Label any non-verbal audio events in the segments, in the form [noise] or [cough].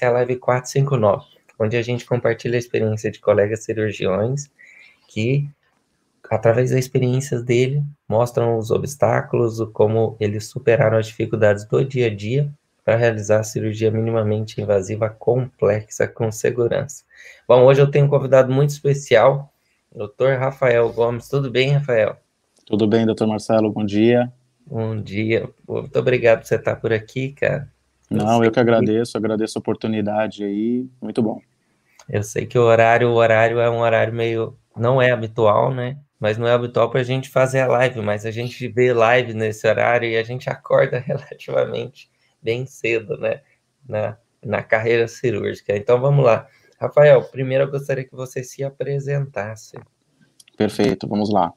ser a live 459, onde a gente compartilha a experiência de colegas cirurgiões que, através das experiências dele, mostram os obstáculos, como eles superaram as dificuldades do dia a dia para realizar a cirurgia minimamente invasiva complexa com segurança. Bom, hoje eu tenho um convidado muito especial, Dr. Rafael Gomes. Tudo bem, Rafael? Tudo bem, doutor Marcelo, bom dia. Bom dia, muito obrigado por você estar por aqui, cara. Não, eu que agradeço, agradeço a oportunidade aí, muito bom. Eu sei que o horário, o horário é um horário meio, não é habitual, né? Mas não é habitual para a gente fazer a live, mas a gente vê live nesse horário e a gente acorda [laughs] relativamente bem cedo, né? Na, na carreira cirúrgica. Então vamos lá. Rafael, primeiro eu gostaria que você se apresentasse. Perfeito, vamos lá.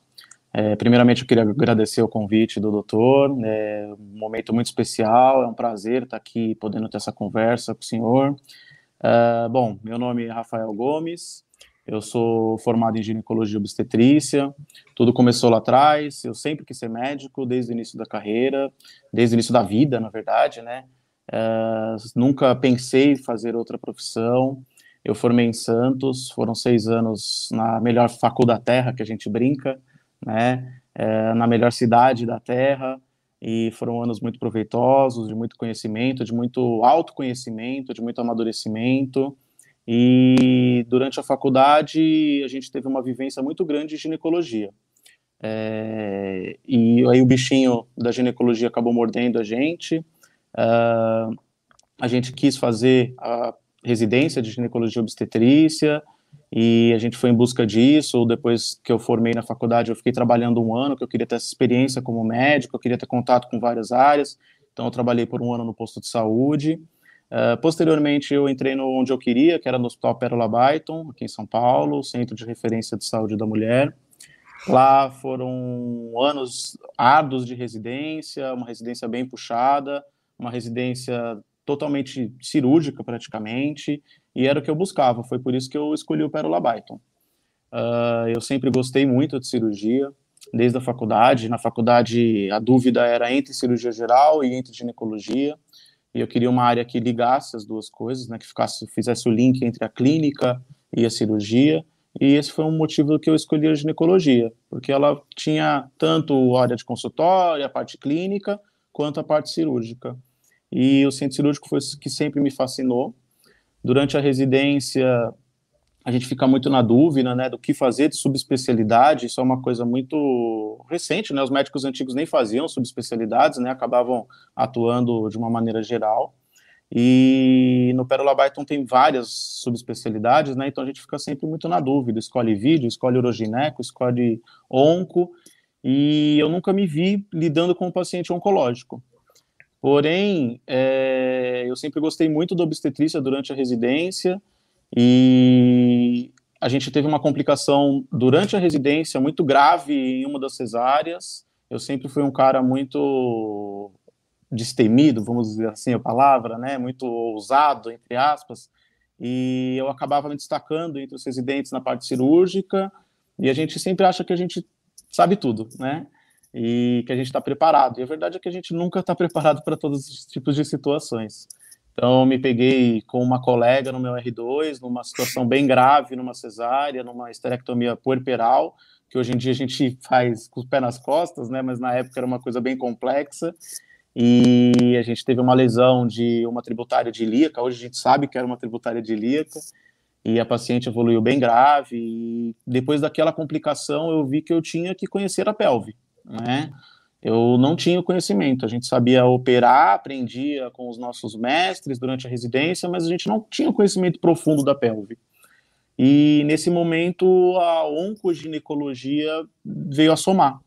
É, primeiramente, eu queria agradecer o convite do doutor, é um momento muito especial, é um prazer estar aqui podendo ter essa conversa com o senhor. É, bom, meu nome é Rafael Gomes, eu sou formado em ginecologia e obstetrícia, tudo começou lá atrás, eu sempre quis ser médico, desde o início da carreira, desde o início da vida, na verdade, né? É, nunca pensei em fazer outra profissão, eu formei em Santos, foram seis anos na melhor faculdade da terra, que a gente brinca, né, é, na melhor cidade da Terra, e foram anos muito proveitosos, de muito conhecimento, de muito autoconhecimento, de muito amadurecimento, e durante a faculdade a gente teve uma vivência muito grande de ginecologia. É, e aí o bichinho da ginecologia acabou mordendo a gente. Uh, a gente quis fazer a residência de ginecologia obstetrícia, e a gente foi em busca disso. Depois que eu formei na faculdade, eu fiquei trabalhando um ano, que eu queria ter essa experiência como médico, eu queria ter contato com várias áreas. Então, eu trabalhei por um ano no posto de saúde. Uh, posteriormente, eu entrei no onde eu queria, que era no Hospital Pérola Byton, aqui em São Paulo, Centro de Referência de Saúde da Mulher. Lá foram anos árduos de residência, uma residência bem puxada, uma residência totalmente cirúrgica praticamente, e era o que eu buscava, foi por isso que eu escolhi o Pérola Byton. Uh, eu sempre gostei muito de cirurgia, desde a faculdade, na faculdade a dúvida era entre cirurgia geral e entre ginecologia, e eu queria uma área que ligasse as duas coisas, né, que ficasse, fizesse o link entre a clínica e a cirurgia, e esse foi um motivo que eu escolhi a ginecologia, porque ela tinha tanto a área de consultório, a parte clínica, quanto a parte cirúrgica. E o centro cirúrgico foi que sempre me fascinou. Durante a residência, a gente fica muito na dúvida, né, do que fazer de subespecialidade. Isso é uma coisa muito recente, né? Os médicos antigos nem faziam subespecialidades, né? Acabavam atuando de uma maneira geral. E no Pérola Byton tem várias subespecialidades, né? Então a gente fica sempre muito na dúvida. Escolhe vídeo, escolhe urogineco, escolhe onco. E eu nunca me vi lidando com um paciente oncológico. Porém, é, eu sempre gostei muito da obstetrícia durante a residência e a gente teve uma complicação durante a residência muito grave em uma das cesáreas. Eu sempre fui um cara muito destemido, vamos dizer assim a palavra, né? Muito ousado, entre aspas. E eu acabava me destacando entre os residentes na parte cirúrgica. E a gente sempre acha que a gente sabe tudo, né? E que a gente está preparado. E a verdade é que a gente nunca está preparado para todos os tipos de situações. Então, me peguei com uma colega no meu R2, numa situação bem grave, numa cesárea, numa esterectomia puerperal, que hoje em dia a gente faz com o pé nas costas, né? Mas na época era uma coisa bem complexa. E a gente teve uma lesão de uma tributária de ilíaca. Hoje a gente sabe que era uma tributária de ilíaca. E a paciente evoluiu bem grave. E depois daquela complicação, eu vi que eu tinha que conhecer a pelve né? Eu não tinha o conhecimento, a gente sabia operar, aprendia com os nossos mestres durante a residência, mas a gente não tinha o conhecimento profundo da pelve. E nesse momento a oncoginecologia veio a somar,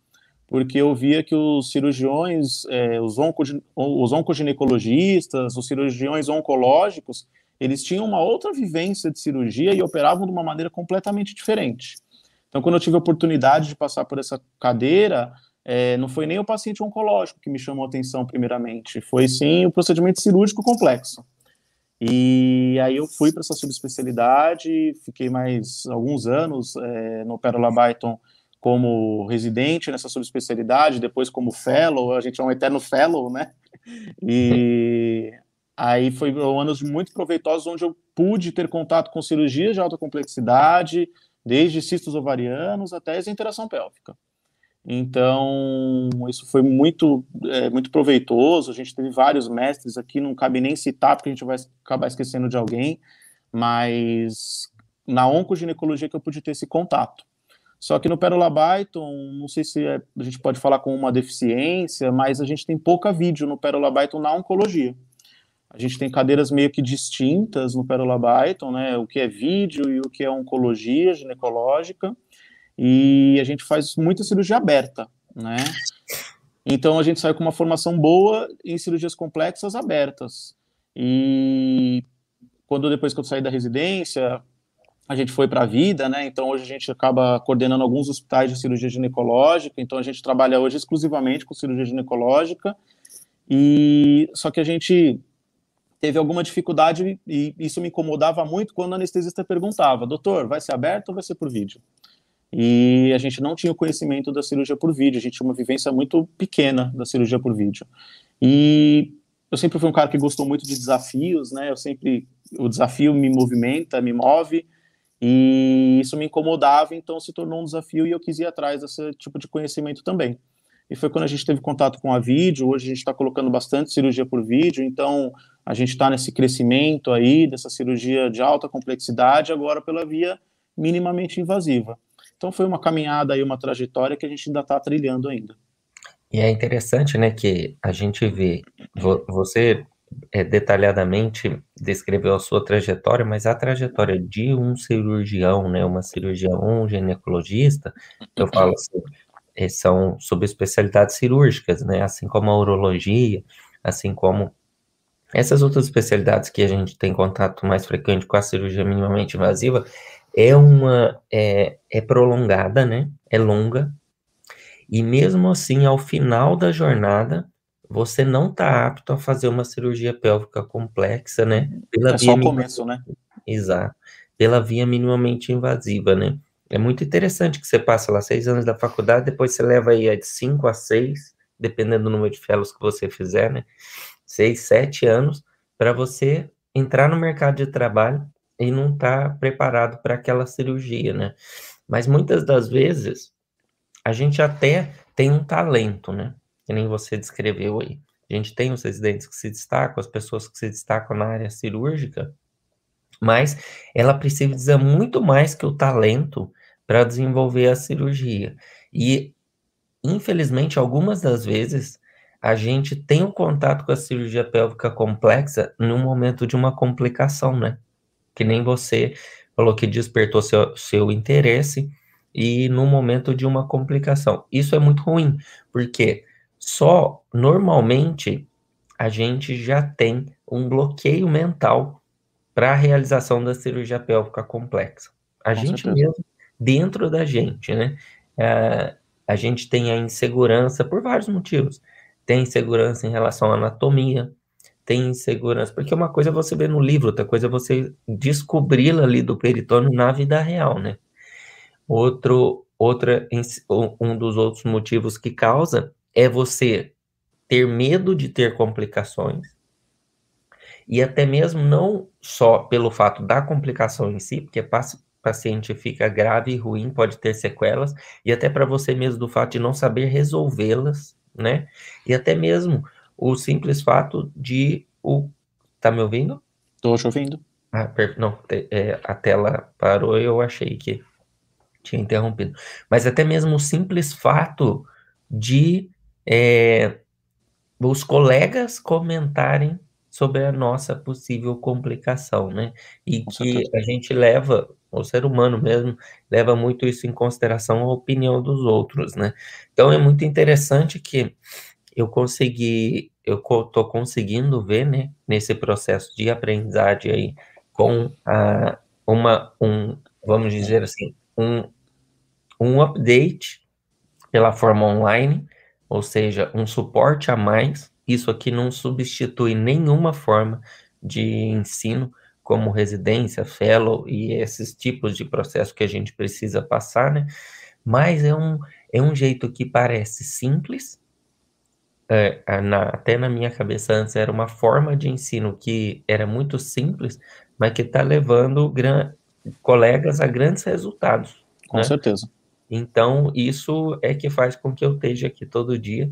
porque eu via que os cirurgiões, é, os, onco, os oncoginecologistas, os cirurgiões oncológicos, eles tinham uma outra vivência de cirurgia e operavam de uma maneira completamente diferente. Então, quando eu tive a oportunidade de passar por essa cadeira, é, não foi nem o paciente oncológico que me chamou a atenção primeiramente, foi sim o procedimento cirúrgico complexo. E aí eu fui para essa subespecialidade, fiquei mais alguns anos é, no Pérola Byton como residente nessa subespecialidade, depois como fellow, a gente é um eterno fellow, né? E Aí foi anos muito proveitosos onde eu pude ter contato com cirurgias de alta complexidade, desde cistos ovarianos até a interação pélvica. Então, isso foi muito, é, muito proveitoso. A gente teve vários mestres aqui, não cabe nem citar, porque a gente vai acabar esquecendo de alguém, mas na oncoginecologia que eu pude ter esse contato. Só que no Pérola Byton, não sei se é, a gente pode falar com uma deficiência, mas a gente tem pouca vídeo no Pérola Byton na oncologia. A gente tem cadeiras meio que distintas no Pérola Byton, né? O que é vídeo e o que é oncologia ginecológica. E a gente faz muita cirurgia aberta, né? Então a gente sai com uma formação boa em cirurgias complexas abertas. E quando depois que eu saí da residência, a gente foi para a vida, né? Então hoje a gente acaba coordenando alguns hospitais de cirurgia ginecológica. Então a gente trabalha hoje exclusivamente com cirurgia ginecológica. E só que a gente teve alguma dificuldade e isso me incomodava muito quando o anestesista perguntava, doutor, vai ser aberto ou vai ser por vídeo? E a gente não tinha o conhecimento da cirurgia por vídeo, a gente tinha uma vivência muito pequena da cirurgia por vídeo. E eu sempre fui um cara que gostou muito de desafios, né? Eu sempre o desafio me movimenta, me move, e isso me incomodava, então se tornou um desafio e eu quis ir atrás desse tipo de conhecimento também. E foi quando a gente teve contato com a vídeo, hoje a gente está colocando bastante cirurgia por vídeo, então a gente está nesse crescimento aí, dessa cirurgia de alta complexidade, agora pela via minimamente invasiva. Então foi uma caminhada aí, uma trajetória que a gente ainda está trilhando ainda. E é interessante, né, que a gente vê, você é, detalhadamente descreveu a sua trajetória, mas a trajetória de um cirurgião, né, uma cirurgião, um ginecologista, eu falo assim, é, são subespecialidades cirúrgicas, né, assim como a urologia, assim como essas outras especialidades que a gente tem contato mais frequente com a cirurgia minimamente invasiva, é uma, é, é prolongada, né, é longa, e mesmo assim, ao final da jornada, você não está apto a fazer uma cirurgia pélvica complexa, né? Pela é via só o começo, né? Exato. Pela via minimamente invasiva, né? É muito interessante que você passa lá seis anos da faculdade, depois você leva aí de cinco a seis, dependendo do número de fellows que você fizer, né? Seis, sete anos, para você entrar no mercado de trabalho e não estar tá preparado para aquela cirurgia, né? Mas muitas das vezes a gente até tem um talento, né? que nem você descreveu aí. A gente tem os residentes que se destacam, as pessoas que se destacam na área cirúrgica, mas ela precisa muito mais que o talento para desenvolver a cirurgia. E, infelizmente, algumas das vezes, a gente tem o um contato com a cirurgia pélvica complexa no momento de uma complicação, né? Que nem você falou que despertou seu, seu interesse e no momento de uma complicação. Isso é muito ruim, porque só normalmente a gente já tem um bloqueio mental para a realização da cirurgia pélvica complexa. A Com gente certeza. mesmo, dentro da gente, né? É, a gente tem a insegurança por vários motivos. Tem insegurança em relação à anatomia, tem insegurança, porque uma coisa é você ver no livro, outra coisa é você descobri-la ali do peritônio na vida real, né? Outro, outra, um dos outros motivos que causa é você ter medo de ter complicações, e até mesmo não só pelo fato da complicação em si, porque paciente fica grave e ruim, pode ter sequelas, e até para você mesmo do fato de não saber resolvê-las, né? E até mesmo o simples fato de o tá me ouvindo? Tô te ouvindo. Ah, per... não, é, a tela parou, eu achei que tinha interrompido. Mas até mesmo o simples fato de é, os colegas comentarem sobre a nossa possível complicação, né? E Com que certeza. a gente leva, o ser humano mesmo, leva muito isso em consideração a opinião dos outros, né? Então é muito interessante que eu consegui, eu estou conseguindo ver, né, nesse processo de aprendizagem aí, com a, uma, um, vamos dizer assim, um, um update pela forma online, ou seja, um suporte a mais. Isso aqui não substitui nenhuma forma de ensino, como residência, fellow e esses tipos de processo que a gente precisa passar, né? Mas é um, é um jeito que parece simples, é, na, até na minha cabeça antes era uma forma de ensino que era muito simples, mas que está levando gran, colegas a grandes resultados. Com né? certeza. Então, isso é que faz com que eu esteja aqui todo dia,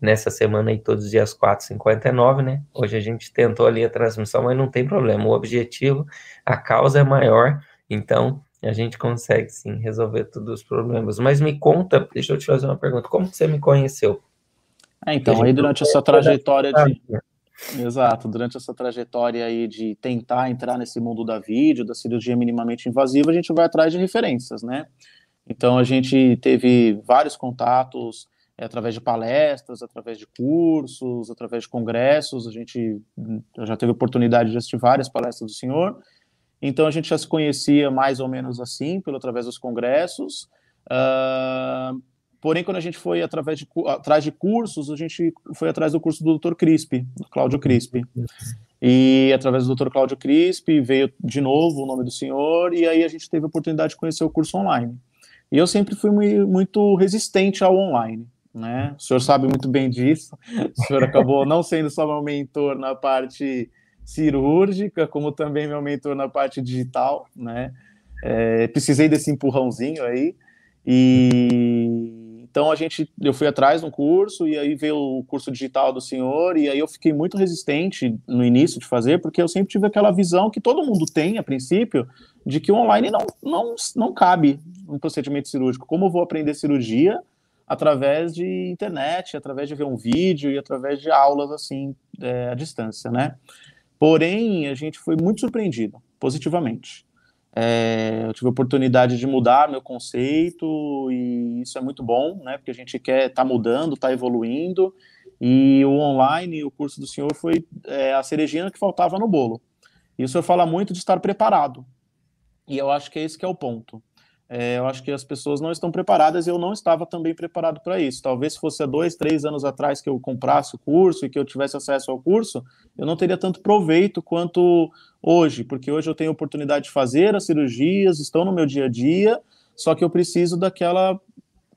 nessa semana aí, todos os dias 4h59, né? Hoje a gente tentou ali a transmissão, mas não tem problema. O objetivo, a causa é maior, então a gente consegue sim resolver todos os problemas. Mas me conta, deixa eu te fazer uma pergunta: como você me conheceu? É, então, aí durante essa trajetória de. Exato, durante essa trajetória aí de tentar entrar nesse mundo da vídeo, da cirurgia minimamente invasiva, a gente vai atrás de referências, né? Então a gente teve vários contatos é, através de palestras, através de cursos, através de congressos, a gente já teve oportunidade de assistir várias palestras do senhor, então a gente já se conhecia mais ou menos assim, pelo através dos congressos. Uh, porém, quando a gente foi através de, atrás de cursos, a gente foi atrás do curso do Dr. Crispi, do Cláudio Crispi. E através do Dr. Cláudio Crispi veio de novo o nome do senhor, e aí a gente teve a oportunidade de conhecer o curso online. E eu sempre fui muito resistente ao online. Né? O senhor sabe muito bem disso. O senhor acabou não sendo só meu mentor na parte cirúrgica, como também meu mentor na parte digital, né? É, precisei desse empurrãozinho aí. E então a gente, eu fui atrás de um curso e aí veio o curso digital do senhor e aí eu fiquei muito resistente no início de fazer, porque eu sempre tive aquela visão que todo mundo tem a princípio de que o online não não, não cabe um procedimento cirúrgico. Como eu vou aprender cirurgia através de internet, através de ver um vídeo e através de aulas assim é, à distância, né? Porém, a gente foi muito surpreendido, positivamente. É, eu tive a oportunidade de mudar meu conceito e isso é muito bom, né? Porque a gente quer estar tá mudando, está evoluindo e o online, o curso do senhor foi é, a cerejinha que faltava no bolo. E o senhor fala muito de estar preparado e eu acho que é esse que é o ponto. É, eu acho que as pessoas não estão preparadas e eu não estava também preparado para isso. Talvez se fosse há dois, três anos atrás que eu comprasse o curso e que eu tivesse acesso ao curso, eu não teria tanto proveito quanto hoje, porque hoje eu tenho oportunidade de fazer as cirurgias, estão no meu dia a dia, só que eu preciso daquela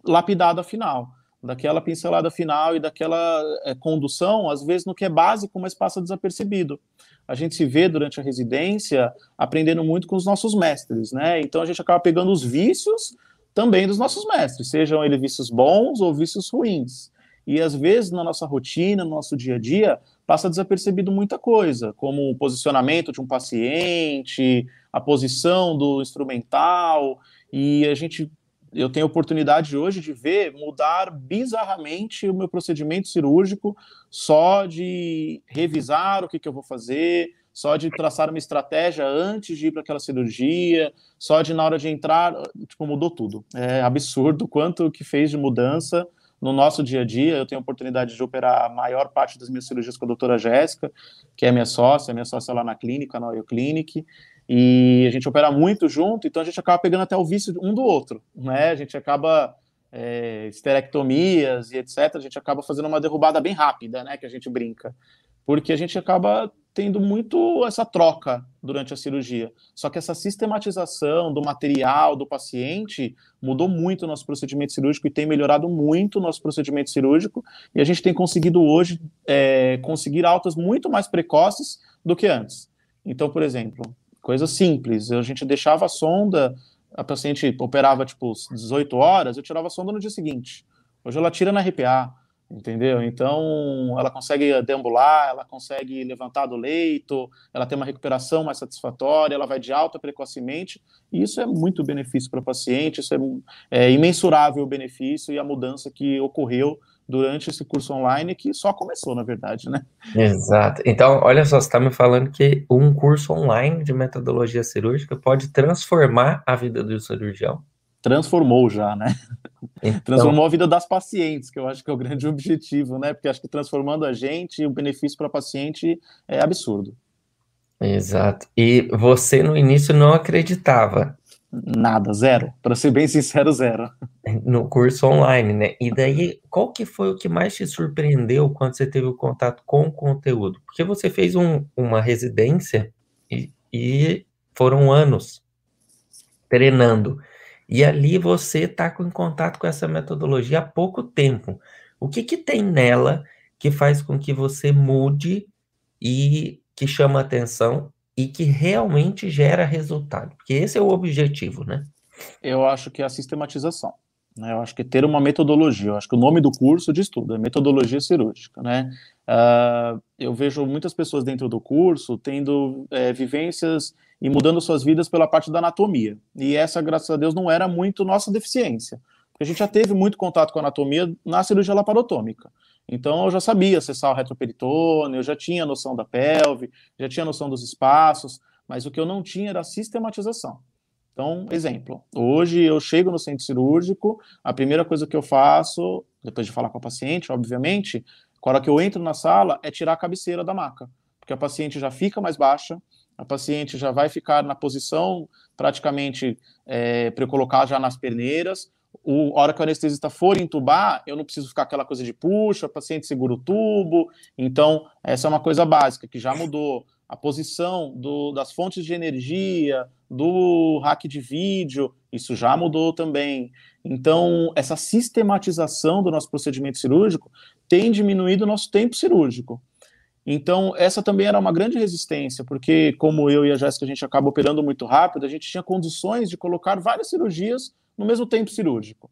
lapidada final, daquela pincelada final e daquela é, condução, às vezes no que é básico, mas passa desapercebido a gente se vê durante a residência aprendendo muito com os nossos mestres, né? Então a gente acaba pegando os vícios também dos nossos mestres, sejam eles vícios bons ou vícios ruins. E às vezes na nossa rotina, no nosso dia a dia, passa desapercebido muita coisa, como o posicionamento de um paciente, a posição do instrumental, e a gente eu tenho a oportunidade hoje de ver mudar bizarramente o meu procedimento cirúrgico só de revisar o que, que eu vou fazer, só de traçar uma estratégia antes de ir para aquela cirurgia, só de na hora de entrar, tipo, mudou tudo. É absurdo quanto que fez de mudança no nosso dia a dia. Eu tenho a oportunidade de operar a maior parte das minhas cirurgias com a doutora Jéssica, que é minha sócia, minha sócia lá na clínica, na Oil Clinic, e a gente opera muito junto, então a gente acaba pegando até o vício um do outro, né? A gente acaba é, esterectomias e etc. A gente acaba fazendo uma derrubada bem rápida, né? Que a gente brinca, porque a gente acaba tendo muito essa troca durante a cirurgia. Só que essa sistematização do material do paciente mudou muito o nosso procedimento cirúrgico e tem melhorado muito o nosso procedimento cirúrgico. E a gente tem conseguido hoje é, conseguir altas muito mais precoces do que antes. Então, por exemplo, Coisa simples. A gente deixava a sonda, a paciente operava tipo 18 horas, eu tirava a sonda no dia seguinte. Hoje ela tira na RPA, entendeu? Então ela consegue deambular, ela consegue levantar do leito, ela tem uma recuperação mais satisfatória, ela vai de alta precocemente, e isso é muito benefício para o paciente, isso é, é imensurável o benefício e a mudança que ocorreu durante esse curso online que só começou, na verdade, né? Exato. Então, olha só, você está me falando que um curso online de metodologia cirúrgica pode transformar a vida do cirurgião. Transformou já, né? Então... Transformou a vida das pacientes, que eu acho que é o grande [laughs] objetivo, né? Porque acho que transformando a gente, o benefício para a paciente é absurdo. Exato. E você no início não acreditava Nada, zero. Para ser bem sincero, zero. No curso online, né? E daí, qual que foi o que mais te surpreendeu quando você teve o contato com o conteúdo? Porque você fez um, uma residência e, e, foram anos treinando. E ali você está em contato com essa metodologia há pouco tempo. O que, que tem nela que faz com que você mude e que chama atenção e que realmente gera resultado, porque esse é o objetivo, né? Eu acho que é a sistematização. Né? Eu acho que ter uma metodologia, eu acho que o nome do curso diz tudo, é metodologia cirúrgica, né? Uh, eu vejo muitas pessoas dentro do curso tendo é, vivências e mudando suas vidas pela parte da anatomia. E essa, graças a Deus, não era muito nossa deficiência. Porque a gente já teve muito contato com a anatomia na cirurgia laparotômica. Então eu já sabia acessar o retroperitônio, eu já tinha noção da pelve, já tinha noção dos espaços, mas o que eu não tinha era a sistematização. Então, exemplo, hoje eu chego no centro cirúrgico, a primeira coisa que eu faço, depois de falar com a paciente, obviamente, quando que eu entro na sala, é tirar a cabeceira da maca, porque a paciente já fica mais baixa, a paciente já vai ficar na posição praticamente é, para eu colocar já nas perneiras. O, a hora que o anestesista for entubar, eu não preciso ficar aquela coisa de puxa, a paciente segura o tubo. Então, essa é uma coisa básica que já mudou a posição do, das fontes de energia, do hack de vídeo, isso já mudou também. Então, essa sistematização do nosso procedimento cirúrgico tem diminuído o nosso tempo cirúrgico. Então, essa também era uma grande resistência, porque como eu e a Jéssica, a gente acaba operando muito rápido, a gente tinha condições de colocar várias cirurgias no mesmo tempo cirúrgico.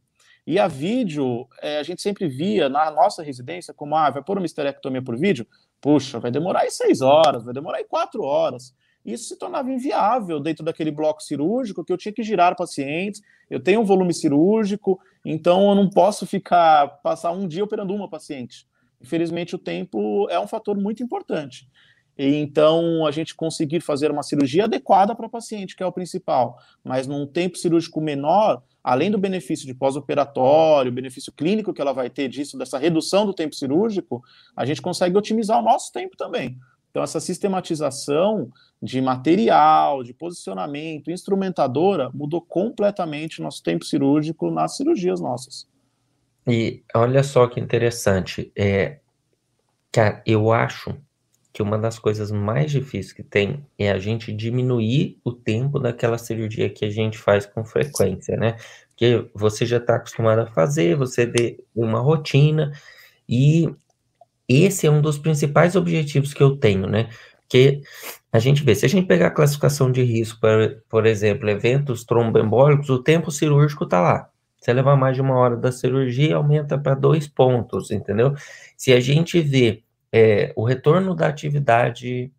E a vídeo, é, a gente sempre via na nossa residência como, ah, vai pôr uma histerectomia por vídeo? Puxa, vai demorar aí seis horas, vai demorar aí quatro horas. Isso se tornava inviável dentro daquele bloco cirúrgico que eu tinha que girar pacientes, eu tenho um volume cirúrgico, então eu não posso ficar, passar um dia operando uma paciente. Infelizmente, o tempo é um fator muito importante. E então, a gente conseguir fazer uma cirurgia adequada para o paciente, que é o principal, mas num tempo cirúrgico menor, além do benefício de pós-operatório, benefício clínico que ela vai ter disso, dessa redução do tempo cirúrgico, a gente consegue otimizar o nosso tempo também. Então, essa sistematização de material, de posicionamento, instrumentadora, mudou completamente nosso tempo cirúrgico nas cirurgias nossas. E olha só que interessante, é, cara, eu acho que uma das coisas mais difíceis que tem é a gente diminuir o tempo daquela cirurgia que a gente faz com frequência, né? Porque você já está acostumado a fazer, você tem uma rotina, e esse é um dos principais objetivos que eu tenho, né? Porque a gente vê, se a gente pegar a classificação de risco, por, por exemplo, eventos tromboembólicos, o tempo cirúrgico está lá. Se levar mais de uma hora da cirurgia, aumenta para dois pontos, entendeu? Se a gente vê é, o retorno da atividade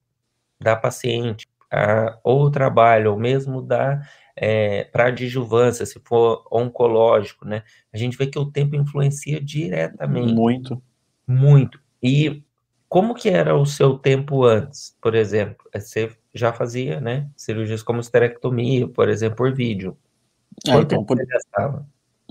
da paciente, a, ou o trabalho, ou mesmo da é, para adjuvância, se for oncológico, né? A gente vê que o tempo influencia diretamente. Muito. Muito. E como que era o seu tempo antes, por exemplo? Você já fazia, né, cirurgias como esterectomia, por exemplo, por vídeo. É, Quanto então, por... você gastava?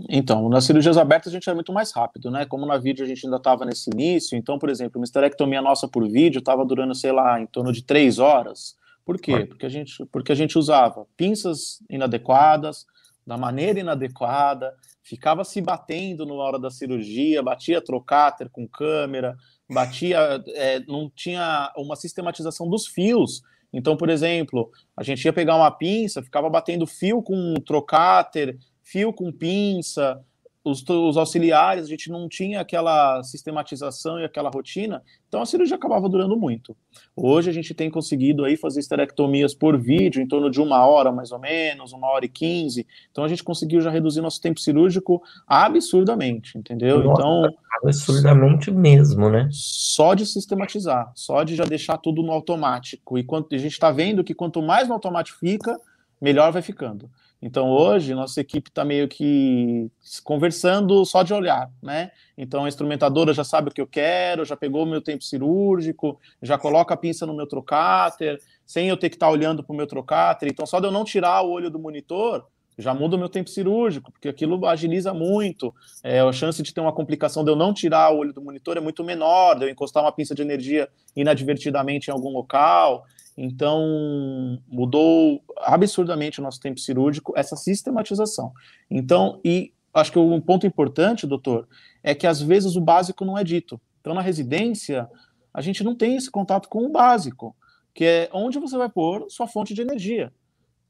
Então, nas cirurgias abertas a gente era muito mais rápido, né? Como na vídeo a gente ainda estava nesse início, então, por exemplo, uma esterectomia nossa por vídeo estava durando, sei lá, em torno de três horas. Por quê? Porque a gente, porque a gente usava pinças inadequadas, da maneira inadequada, ficava se batendo na hora da cirurgia, batia trocáter com câmera, batia, [laughs] é, não tinha uma sistematização dos fios. Então, por exemplo, a gente ia pegar uma pinça, ficava batendo fio com trocáter, fio com pinça, os, os, auxiliares, a gente não tinha aquela sistematização e aquela rotina, então a cirurgia acabava durando muito. Hoje a gente tem conseguido aí fazer esterectomias por vídeo, em torno de uma hora mais ou menos, uma hora e quinze, então a gente conseguiu já reduzir nosso tempo cirúrgico absurdamente, entendeu? Nossa, então absurdamente mesmo, né? Só de sistematizar, só de já deixar tudo no automático, e quanto, a gente está vendo que quanto mais no automático fica, melhor vai ficando. Então hoje nossa equipe está meio que conversando só de olhar, né? Então a instrumentadora já sabe o que eu quero, já pegou o meu tempo cirúrgico, já coloca a pinça no meu trocáter, sem eu ter que estar tá olhando para o meu trocáter. Então só de eu não tirar o olho do monitor, já muda o meu tempo cirúrgico, porque aquilo agiliza muito. É, a chance de ter uma complicação de eu não tirar o olho do monitor é muito menor, de eu encostar uma pinça de energia inadvertidamente em algum local. Então, mudou absurdamente o nosso tempo cirúrgico, essa sistematização. Então, e acho que um ponto importante, doutor, é que às vezes o básico não é dito. Então, na residência, a gente não tem esse contato com o básico, que é onde você vai pôr sua fonte de energia.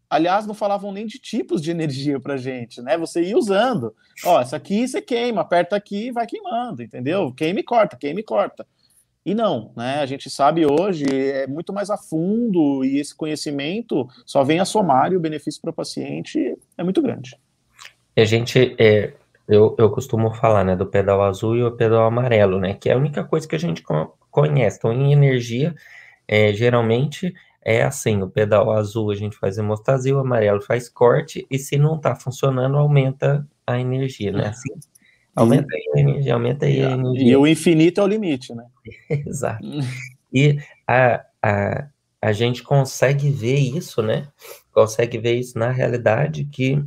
Aliás, não falavam nem de tipos de [laughs] energia para gente, né? Você ia usando. Ó, essa aqui você queima, aperta aqui e vai queimando, entendeu? Queima e corta, queima e corta. E não, né? A gente sabe hoje é muito mais a fundo e esse conhecimento só vem a somar e o benefício para o paciente é muito grande. A gente, é, eu, eu costumo falar, né, do pedal azul e o pedal amarelo, né, que é a única coisa que a gente conhece. Então, em energia, é, geralmente é assim, o pedal azul a gente faz hemostasia, o amarelo faz corte, e se não está funcionando, aumenta a energia, né? Assim, aumenta a energia, aumenta a energia. E o infinito é o limite, né? [laughs] Exato. E a, a, a gente consegue ver isso, né? Consegue ver isso na realidade que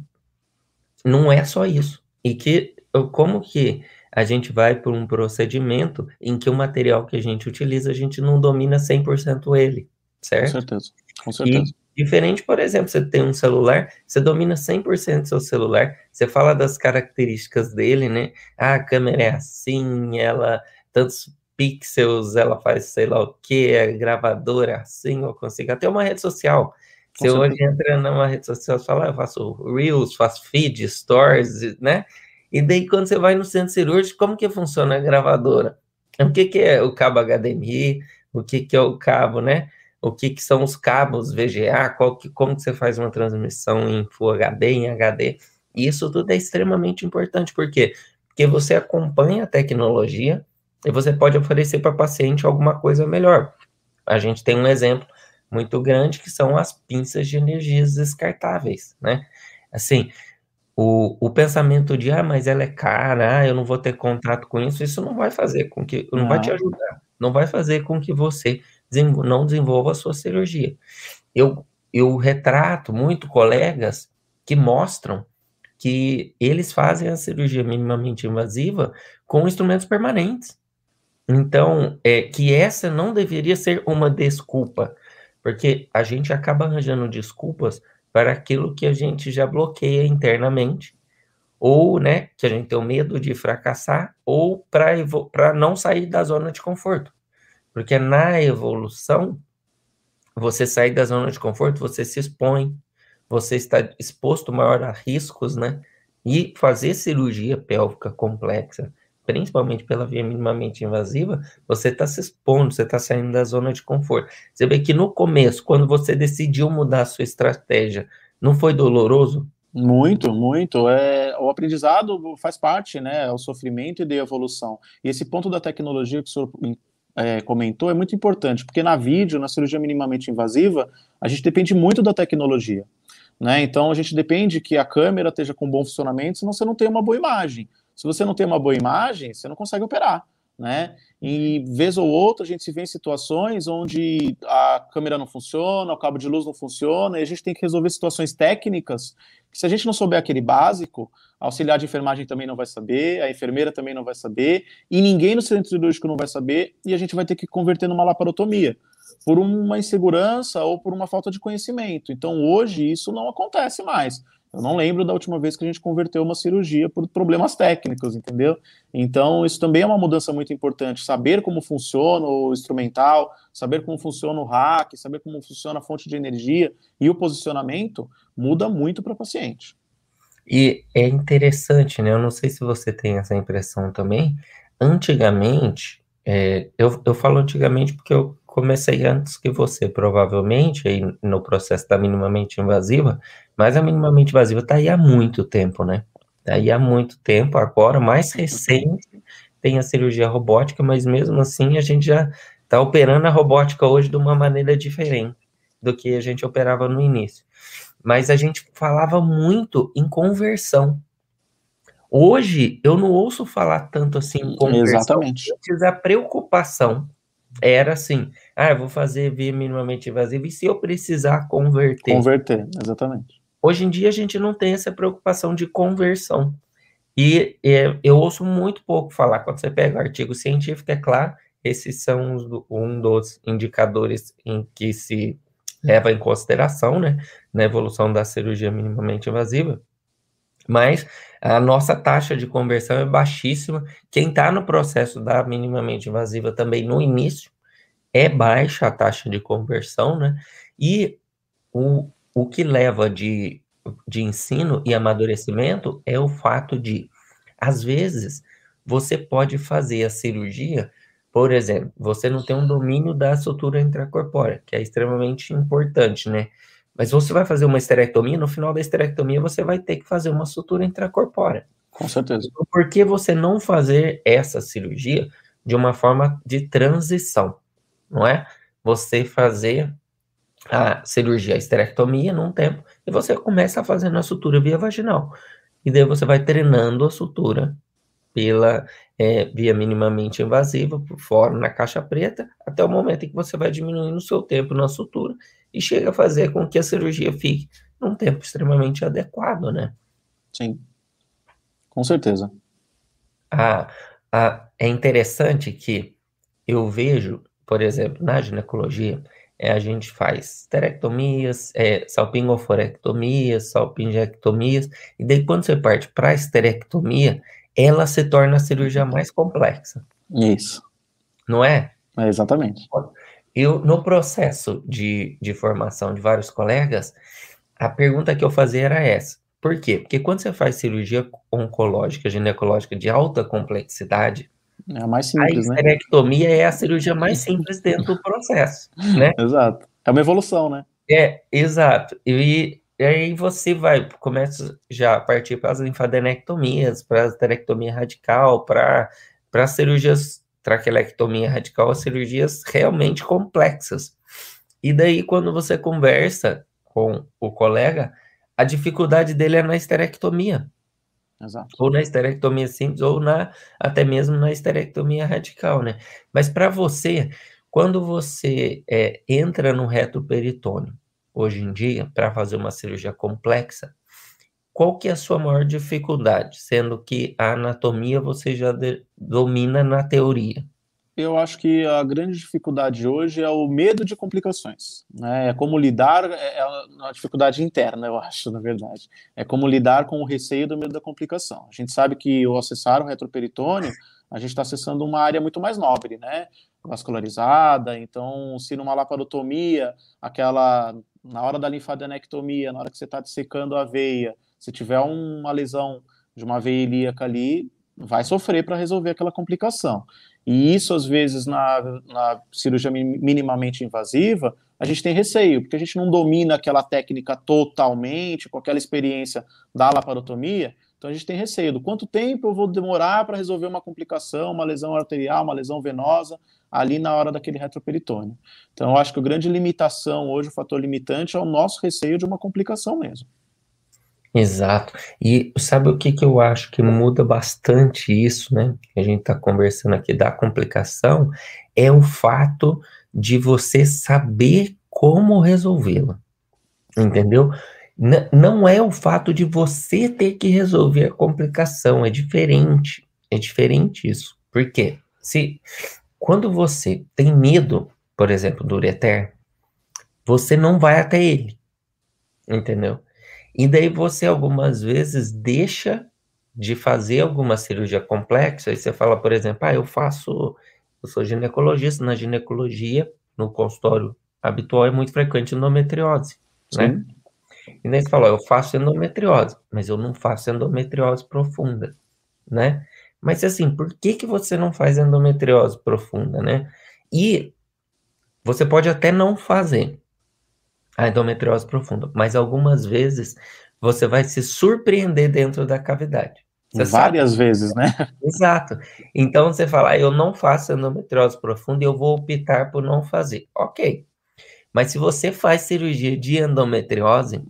não é só isso. E que como que a gente vai por um procedimento em que o material que a gente utiliza, a gente não domina 100% ele certo? Com certeza, com certeza. E, diferente, por exemplo, você tem um celular, você domina 100% do seu celular, você fala das características dele, né? Ah, a câmera é assim, ela, tantos pixels, ela faz sei lá o que, a gravadora é assim, eu consigo. Até uma rede social. Você hoje entra numa rede social e fala, ah, eu faço Reels, faço feed, stories, né? E daí, quando você vai no centro cirúrgico, como que funciona a gravadora? O que, que é o cabo HDMI? O que, que é o cabo, né? O que, que são os cabos VGA, qual que, como que você faz uma transmissão em Full HD, em HD. Isso tudo é extremamente importante, por quê? Porque você acompanha a tecnologia e você pode oferecer para o paciente alguma coisa melhor. A gente tem um exemplo muito grande que são as pinças de energias descartáveis, né? Assim, o, o pensamento de, ah, mas ela é cara, ah, eu não vou ter contato com isso, isso não vai fazer com que, não, não. vai te ajudar, não vai fazer com que você não desenvolva a sua cirurgia. Eu, eu retrato muito colegas que mostram que eles fazem a cirurgia minimamente invasiva com instrumentos permanentes. Então, é que essa não deveria ser uma desculpa, porque a gente acaba arranjando desculpas para aquilo que a gente já bloqueia internamente, ou, né, que a gente tem o medo de fracassar, ou para não sair da zona de conforto. Porque na evolução, você sair da zona de conforto, você se expõe, você está exposto maior a riscos, né? E fazer cirurgia pélvica complexa, principalmente pela via minimamente invasiva, você está se expondo, você está saindo da zona de conforto. Você vê que no começo, quando você decidiu mudar a sua estratégia, não foi doloroso? Muito, muito. É, o aprendizado faz parte, né? É o sofrimento e da evolução. E esse ponto da tecnologia que o senhor é, comentou é muito importante, porque na vídeo, na cirurgia minimamente invasiva, a gente depende muito da tecnologia. Né? Então a gente depende que a câmera esteja com bom funcionamento, senão você não tem uma boa imagem. Se você não tem uma boa imagem, você não consegue operar. Né? E vez ou outra a gente se vê em situações onde a câmera não funciona, o cabo de luz não funciona, e a gente tem que resolver situações técnicas que se a gente não souber aquele básico, a auxiliar de enfermagem também não vai saber, a enfermeira também não vai saber, e ninguém no centro cirúrgico não vai saber, e a gente vai ter que converter numa laparotomia, por uma insegurança ou por uma falta de conhecimento. Então, hoje, isso não acontece mais. Eu não lembro da última vez que a gente converteu uma cirurgia por problemas técnicos, entendeu? Então, isso também é uma mudança muito importante. Saber como funciona o instrumental, saber como funciona o rack, saber como funciona a fonte de energia e o posicionamento muda muito para o paciente. E é interessante, né? Eu não sei se você tem essa impressão também. Antigamente, é, eu, eu falo antigamente porque eu comecei antes que você, provavelmente, aí no processo da minimamente invasiva, mas a minimamente invasiva está aí há muito tempo, né? Está aí há muito tempo, agora, mais recente, tem a cirurgia robótica, mas mesmo assim a gente já está operando a robótica hoje de uma maneira diferente do que a gente operava no início mas a gente falava muito em conversão. Hoje eu não ouço falar tanto assim em conversão. Exatamente. Antes a preocupação era assim: ah, eu vou fazer via minimamente invasiva e se eu precisar converter? Converter, exatamente. Hoje em dia a gente não tem essa preocupação de conversão. E é, eu ouço muito pouco falar. Quando você pega artigo científico, é claro, esses são um dos indicadores em que se leva em consideração, né, na evolução da cirurgia minimamente invasiva, mas a nossa taxa de conversão é baixíssima. Quem está no processo da minimamente invasiva também no início é baixa a taxa de conversão, né? E o, o que leva de, de ensino e amadurecimento é o fato de, às vezes, você pode fazer a cirurgia por exemplo, você não tem um domínio da sutura intracorpórea, que é extremamente importante, né? Mas você vai fazer uma esterectomia, no final da esterectomia você vai ter que fazer uma sutura intracorpórea. Com certeza. Então, por que você não fazer essa cirurgia de uma forma de transição? Não é? Você fazer a cirurgia, a esterectomia num tempo, e você começa fazendo a sutura via vaginal. E daí você vai treinando a sutura pela é, via minimamente invasiva, por fora, na caixa preta, até o momento em que você vai diminuindo o seu tempo na sutura e chega a fazer com que a cirurgia fique num tempo extremamente adequado, né? Sim, com certeza. Ah, ah, é interessante que eu vejo, por exemplo, na ginecologia, é, a gente faz esterectomias, é, salpingoforectomias, salpingectomias, e daí quando você parte para a esterectomia, ela se torna a cirurgia mais complexa. Isso. Não é? É exatamente. Eu, no processo de, de formação de vários colegas, a pergunta que eu fazia era essa. Por quê? Porque quando você faz cirurgia oncológica, ginecológica de alta complexidade, é a mais simples, a esterectomia né? é a cirurgia mais simples dentro do processo, né? [laughs] Exato. É uma evolução, né? É, exato. E, e aí você vai, começa já a partir para as linfadenectomias, para a esterectomia radical, para as cirurgias traquelectomia radical, as cirurgias realmente complexas. E daí, quando você conversa com o colega, a dificuldade dele é na esterectomia. Exato. Ou na esterectomia simples, ou na, até mesmo na esterectomia radical, né? Mas para você, quando você é, entra no reto peritônio, hoje em dia, para fazer uma cirurgia complexa, qual que é a sua maior dificuldade? Sendo que a anatomia você já de, domina na teoria eu acho que a grande dificuldade hoje é o medo de complicações. Né? É como lidar, é, é uma dificuldade interna, eu acho, na verdade. É como lidar com o receio do medo da complicação. A gente sabe que o acessar o retroperitônio, a gente está acessando uma área muito mais nobre, né? Vascularizada, então, se numa laparotomia, aquela, na hora da linfadenectomia, na hora que você está dissecando a veia, se tiver uma lesão de uma veia ilíaca ali, vai sofrer para resolver aquela complicação. E isso, às vezes, na, na cirurgia minimamente invasiva, a gente tem receio, porque a gente não domina aquela técnica totalmente, com aquela experiência da laparotomia, então a gente tem receio do quanto tempo eu vou demorar para resolver uma complicação, uma lesão arterial, uma lesão venosa, ali na hora daquele retroperitônio. Então eu acho que a grande limitação hoje, o fator limitante, é o nosso receio de uma complicação mesmo. Exato. E sabe o que, que eu acho que muda bastante isso, né? A gente está conversando aqui da complicação, é o fato de você saber como resolvê-la. Entendeu? N não é o fato de você ter que resolver a complicação, é diferente. É diferente isso. Por quê? Se quando você tem medo, por exemplo, do ureter, você não vai até ele. Entendeu? E daí você algumas vezes deixa de fazer alguma cirurgia complexa, e você fala, por exemplo, ah, eu faço, eu sou ginecologista, na ginecologia, no consultório habitual é muito frequente endometriose, né? Sim. né? E daí você fala, eu faço endometriose, mas eu não faço endometriose profunda, né? Mas assim, por que que você não faz endometriose profunda, né? E você pode até não fazer, a endometriose profunda, mas algumas vezes você vai se surpreender dentro da cavidade. Você Várias sabe? vezes, né? Exato. Então você fala, ah, eu não faço endometriose profunda e eu vou optar por não fazer. Ok. Mas se você faz cirurgia de endometriose,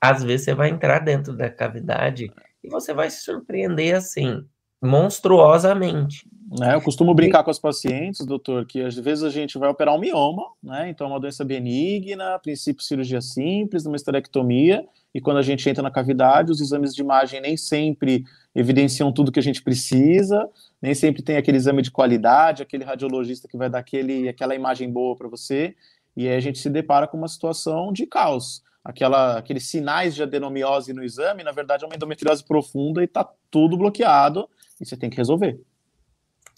às vezes você vai entrar dentro da cavidade e você vai se surpreender assim, monstruosamente. Né, eu costumo brincar com os pacientes, doutor, que às vezes a gente vai operar um mioma, né? Então, é uma doença benigna, a princípio cirurgia simples, uma esterectomia, e quando a gente entra na cavidade, os exames de imagem nem sempre evidenciam tudo que a gente precisa, nem sempre tem aquele exame de qualidade, aquele radiologista que vai dar aquele, aquela imagem boa para você, e aí a gente se depara com uma situação de caos. Aquela, aqueles sinais de adenomiose no exame, na verdade, é uma endometriose profunda e está tudo bloqueado, e você tem que resolver.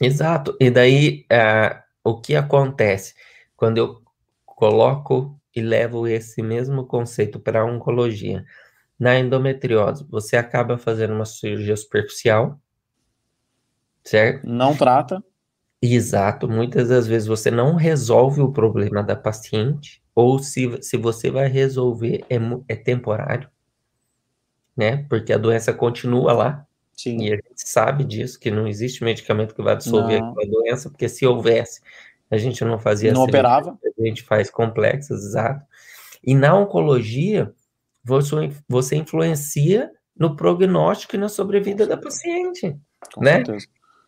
Exato. E daí, uh, o que acontece quando eu coloco e levo esse mesmo conceito para a oncologia? Na endometriose, você acaba fazendo uma cirurgia superficial, certo? Não trata. Exato, muitas das vezes você não resolve o problema da paciente, ou se, se você vai resolver, é, é temporário, né? Porque a doença continua lá. Sim. E a gente sabe disso, que não existe medicamento que vai dissolver não. aquela doença, porque se houvesse, a gente não fazia. Não operava. A gente faz complexas, exato. E na oncologia, você, você influencia no prognóstico e na sobrevida da paciente, Com né? Certeza.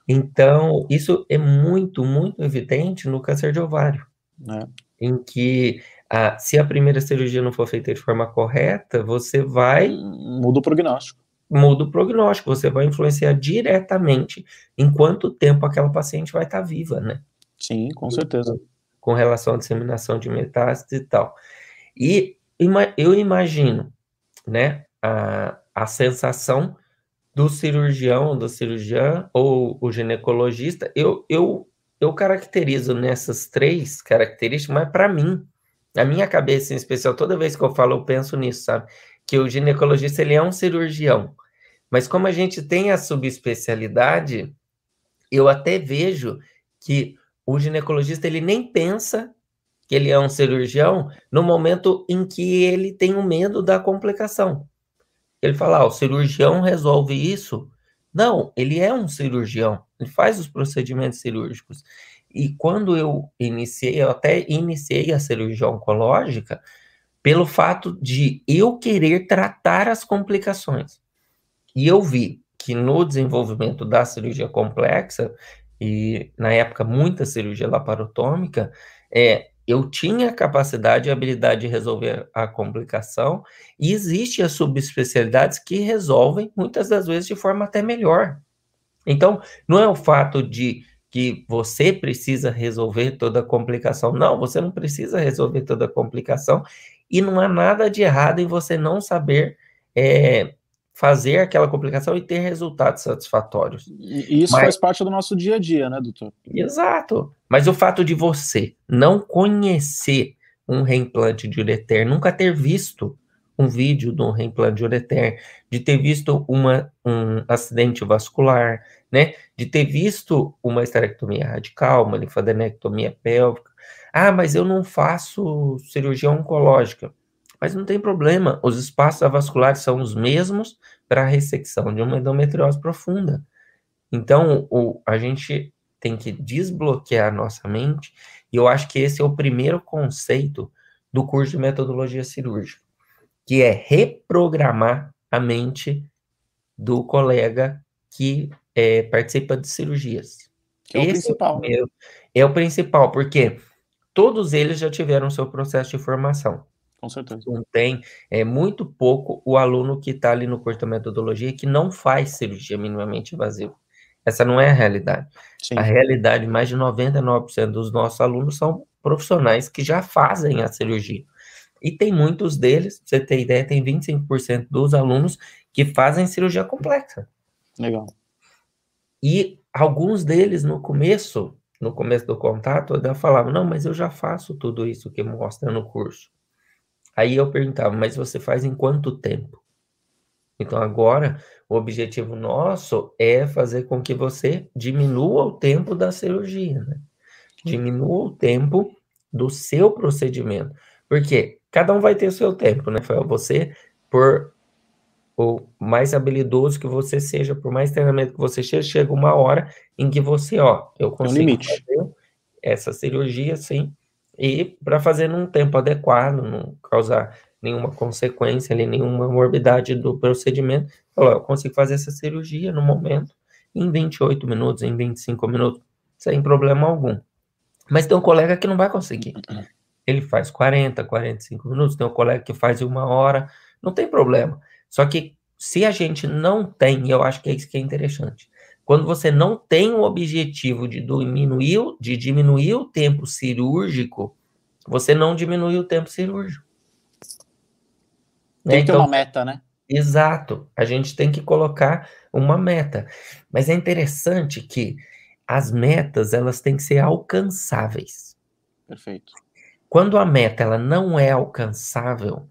Então, isso é muito, muito evidente no câncer de ovário, é. em que a, se a primeira cirurgia não for feita de forma correta, você vai. Muda o prognóstico. Muda o prognóstico, você vai influenciar diretamente em quanto tempo aquela paciente vai estar viva, né? Sim, com certeza. Com relação à disseminação de metástases e tal. E eu imagino, né, a, a sensação do cirurgião, do cirurgião ou o ginecologista, eu, eu, eu caracterizo nessas três características, mas para mim, na minha cabeça em especial, toda vez que eu falo, eu penso nisso, sabe? Que o ginecologista, ele é um cirurgião, mas como a gente tem a subespecialidade, eu até vejo que o ginecologista, ele nem pensa que ele é um cirurgião no momento em que ele tem o medo da complicação. Ele fala, ah, o cirurgião resolve isso. Não, ele é um cirurgião, ele faz os procedimentos cirúrgicos. E quando eu iniciei, eu até iniciei a cirurgia oncológica pelo fato de eu querer tratar as complicações. E eu vi que no desenvolvimento da cirurgia complexa, e na época muita cirurgia laparotômica, é, eu tinha capacidade e habilidade de resolver a complicação, e existem as subespecialidades que resolvem, muitas das vezes, de forma até melhor. Então, não é o fato de que você precisa resolver toda a complicação. Não, você não precisa resolver toda a complicação, e não há nada de errado em você não saber é, fazer aquela complicação e ter resultados satisfatórios. E isso Mas, faz parte do nosso dia a dia, né, doutor? Exato. Mas o fato de você não conhecer um reimplante de ureter, nunca ter visto um vídeo de um reimplante de ureter, de ter visto uma, um acidente vascular, né, de ter visto uma esterectomia radical, uma linfadenectomia pélvica. Ah, mas eu não faço cirurgia oncológica. Mas não tem problema, os espaços avasculares são os mesmos para a ressecção de uma endometriose profunda. Então, o, a gente tem que desbloquear a nossa mente, e eu acho que esse é o primeiro conceito do curso de metodologia cirúrgica, que é reprogramar a mente do colega que é, participa de cirurgias. É o esse principal. É o, primeiro, é o principal, porque todos eles já tiveram seu processo de formação. Com certeza. Não tem, é muito pouco o aluno que está ali no curso da metodologia que não faz cirurgia minimamente invasiva. Essa não é a realidade. Sim. A realidade, mais de 99% dos nossos alunos são profissionais que já fazem a cirurgia. E tem muitos deles, pra você ter ideia, tem 25% dos alunos que fazem cirurgia complexa. Legal. E alguns deles, no começo, no começo do contato, eu falava, não, mas eu já faço tudo isso que mostra no curso. Aí eu perguntava, mas você faz em quanto tempo? Então agora o objetivo nosso é fazer com que você diminua o tempo da cirurgia, né? Diminua o tempo do seu procedimento. Porque cada um vai ter o seu tempo, né? Você, por o mais habilidoso que você seja, por mais treinamento que você seja, chega uma hora em que você, ó, eu consigo um fazer essa cirurgia, sim, e para fazer num tempo adequado, não causar nenhuma consequência ali, nenhuma morbidade do procedimento. Falou, eu consigo fazer essa cirurgia no momento, em 28 minutos, em 25 minutos, sem problema algum. Mas tem um colega que não vai conseguir. Ele faz 40, 45 minutos, tem um colega que faz uma hora, não tem problema. Só que se a gente não tem, eu acho que é isso que é interessante. Quando você não tem o objetivo de diminuir, de diminuir o tempo cirúrgico, você não diminui o tempo cirúrgico. Tem que ter então, uma meta, né? Exato. A gente tem que colocar uma meta. Mas é interessante que as metas, elas têm que ser alcançáveis. Perfeito. Quando a meta ela não é alcançável,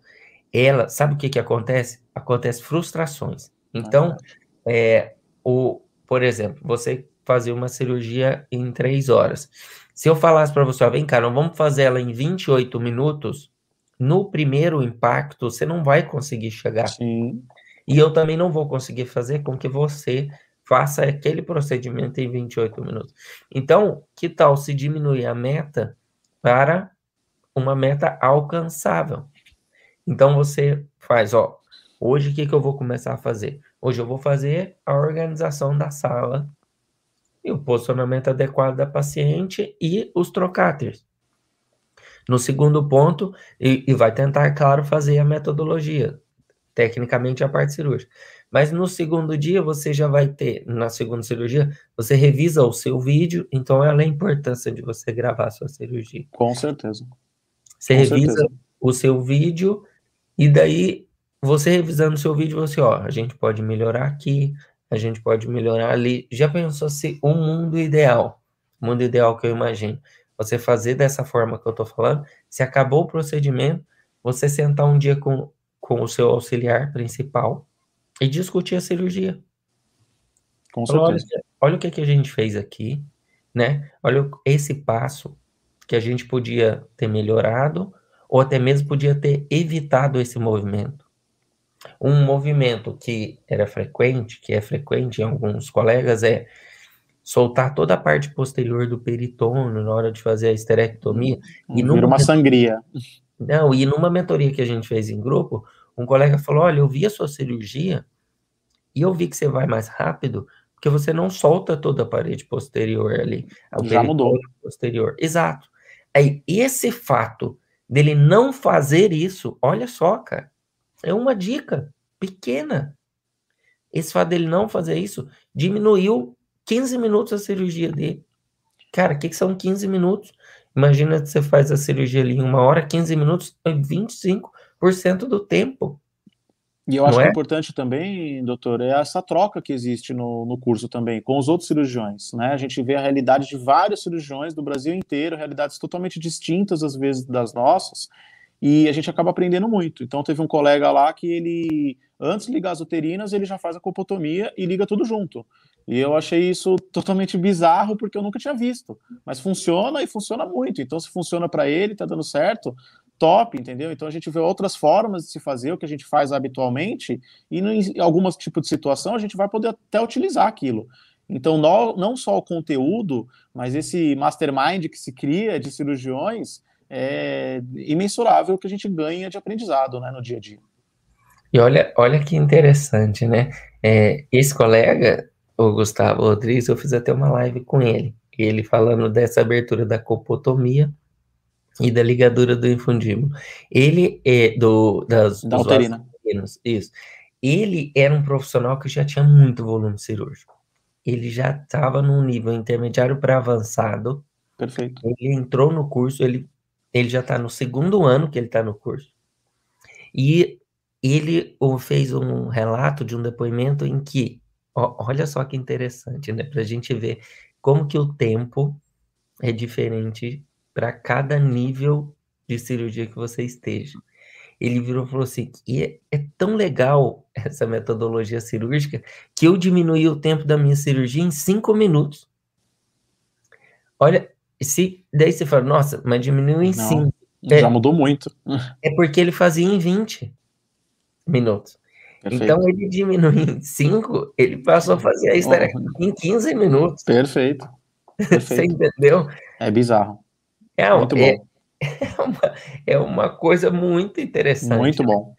ela, sabe o que que acontece? Acontece frustrações. Então, ah, é, o, por exemplo, você fazer uma cirurgia em três horas. Se eu falasse para você, ó, vem cá, não vamos fazer ela em 28 minutos, no primeiro impacto você não vai conseguir chegar. Sim. E eu também não vou conseguir fazer com que você faça aquele procedimento em 28 minutos. Então, que tal se diminuir a meta para uma meta alcançável? Então você faz, ó, hoje o que, que eu vou começar a fazer? Hoje eu vou fazer a organização da sala e o posicionamento adequado da paciente e os trocáteres. No segundo ponto, e, e vai tentar, claro, fazer a metodologia, tecnicamente a parte cirúrgica. Mas no segundo dia, você já vai ter, na segunda cirurgia, você revisa o seu vídeo, então olha a importância de você gravar a sua cirurgia. Com certeza. Você Com revisa certeza. o seu vídeo, e daí, você revisando o seu vídeo, você, ó, a gente pode melhorar aqui, a gente pode melhorar ali. Já pensou se um mundo ideal, o mundo ideal que eu imagino, você fazer dessa forma que eu tô falando, se acabou o procedimento, você sentar um dia com, com o seu auxiliar principal e discutir a cirurgia. Com certeza. Olha, olha o que, que a gente fez aqui, né? Olha esse passo que a gente podia ter melhorado ou até mesmo podia ter evitado esse movimento. Um movimento que era frequente, que é frequente em alguns colegas, é soltar toda a parte posterior do peritônio na hora de fazer a esterectomia. Hum, e numa uma sangria. Não, e numa mentoria que a gente fez em grupo, um colega falou: Olha, eu vi a sua cirurgia e eu vi que você vai mais rápido porque você não solta toda a parede posterior ali. Já mudou. Posterior. Exato. Aí, esse fato dele não fazer isso, olha só, cara, é uma dica pequena. Esse fato dele não fazer isso diminuiu 15 minutos a cirurgia dele. Cara, o que, que são 15 minutos? Imagina que você faz a cirurgia ali em uma hora, 15 minutos é 25% do tempo. E eu acho que é? importante também, doutor, é essa troca que existe no, no curso também, com os outros cirurgiões. Né? A gente vê a realidade de vários cirurgiões do Brasil inteiro, realidades totalmente distintas, às vezes, das nossas, e a gente acaba aprendendo muito. Então teve um colega lá que ele, antes de ligar as uterinas, ele já faz a copotomia e liga tudo junto. E eu achei isso totalmente bizarro porque eu nunca tinha visto. Mas funciona e funciona muito. Então se funciona para ele, tá dando certo, top, entendeu? Então a gente vê outras formas de se fazer o que a gente faz habitualmente e em algumas tipos de situação a gente vai poder até utilizar aquilo. Então, não só o conteúdo, mas esse mastermind que se cria de cirurgiões, é imensurável que a gente ganha de aprendizado né, no dia a dia. E olha, olha que interessante, né? É, esse colega, o Gustavo Rodrigues, eu fiz até uma live com ele, ele falando dessa abertura da copotomia e da ligadura do infundíbulo. Ele é do das da uterina. Isso. Ele era um profissional que já tinha muito volume cirúrgico. Ele já estava num nível intermediário para avançado. Perfeito. Ele entrou no curso, ele ele já está no segundo ano que ele está no curso. E ele fez um relato de um depoimento em que, ó, olha só que interessante, né? Para a gente ver como que o tempo é diferente para cada nível de cirurgia que você esteja. Ele virou e falou assim: e é, é tão legal essa metodologia cirúrgica que eu diminuí o tempo da minha cirurgia em cinco minutos. Olha, se, daí você fala, nossa, mas diminuiu em 5. Já é, mudou muito. [laughs] É porque ele fazia em 20 minutos. Perfeito. Então ele diminuiu em 5, ele passou a fazer a história oh. em 15 minutos. Perfeito. [laughs] Perfeito. você entendeu? É bizarro. É, muito é, bom. [laughs] É uma, é uma coisa muito interessante. Muito né? bom.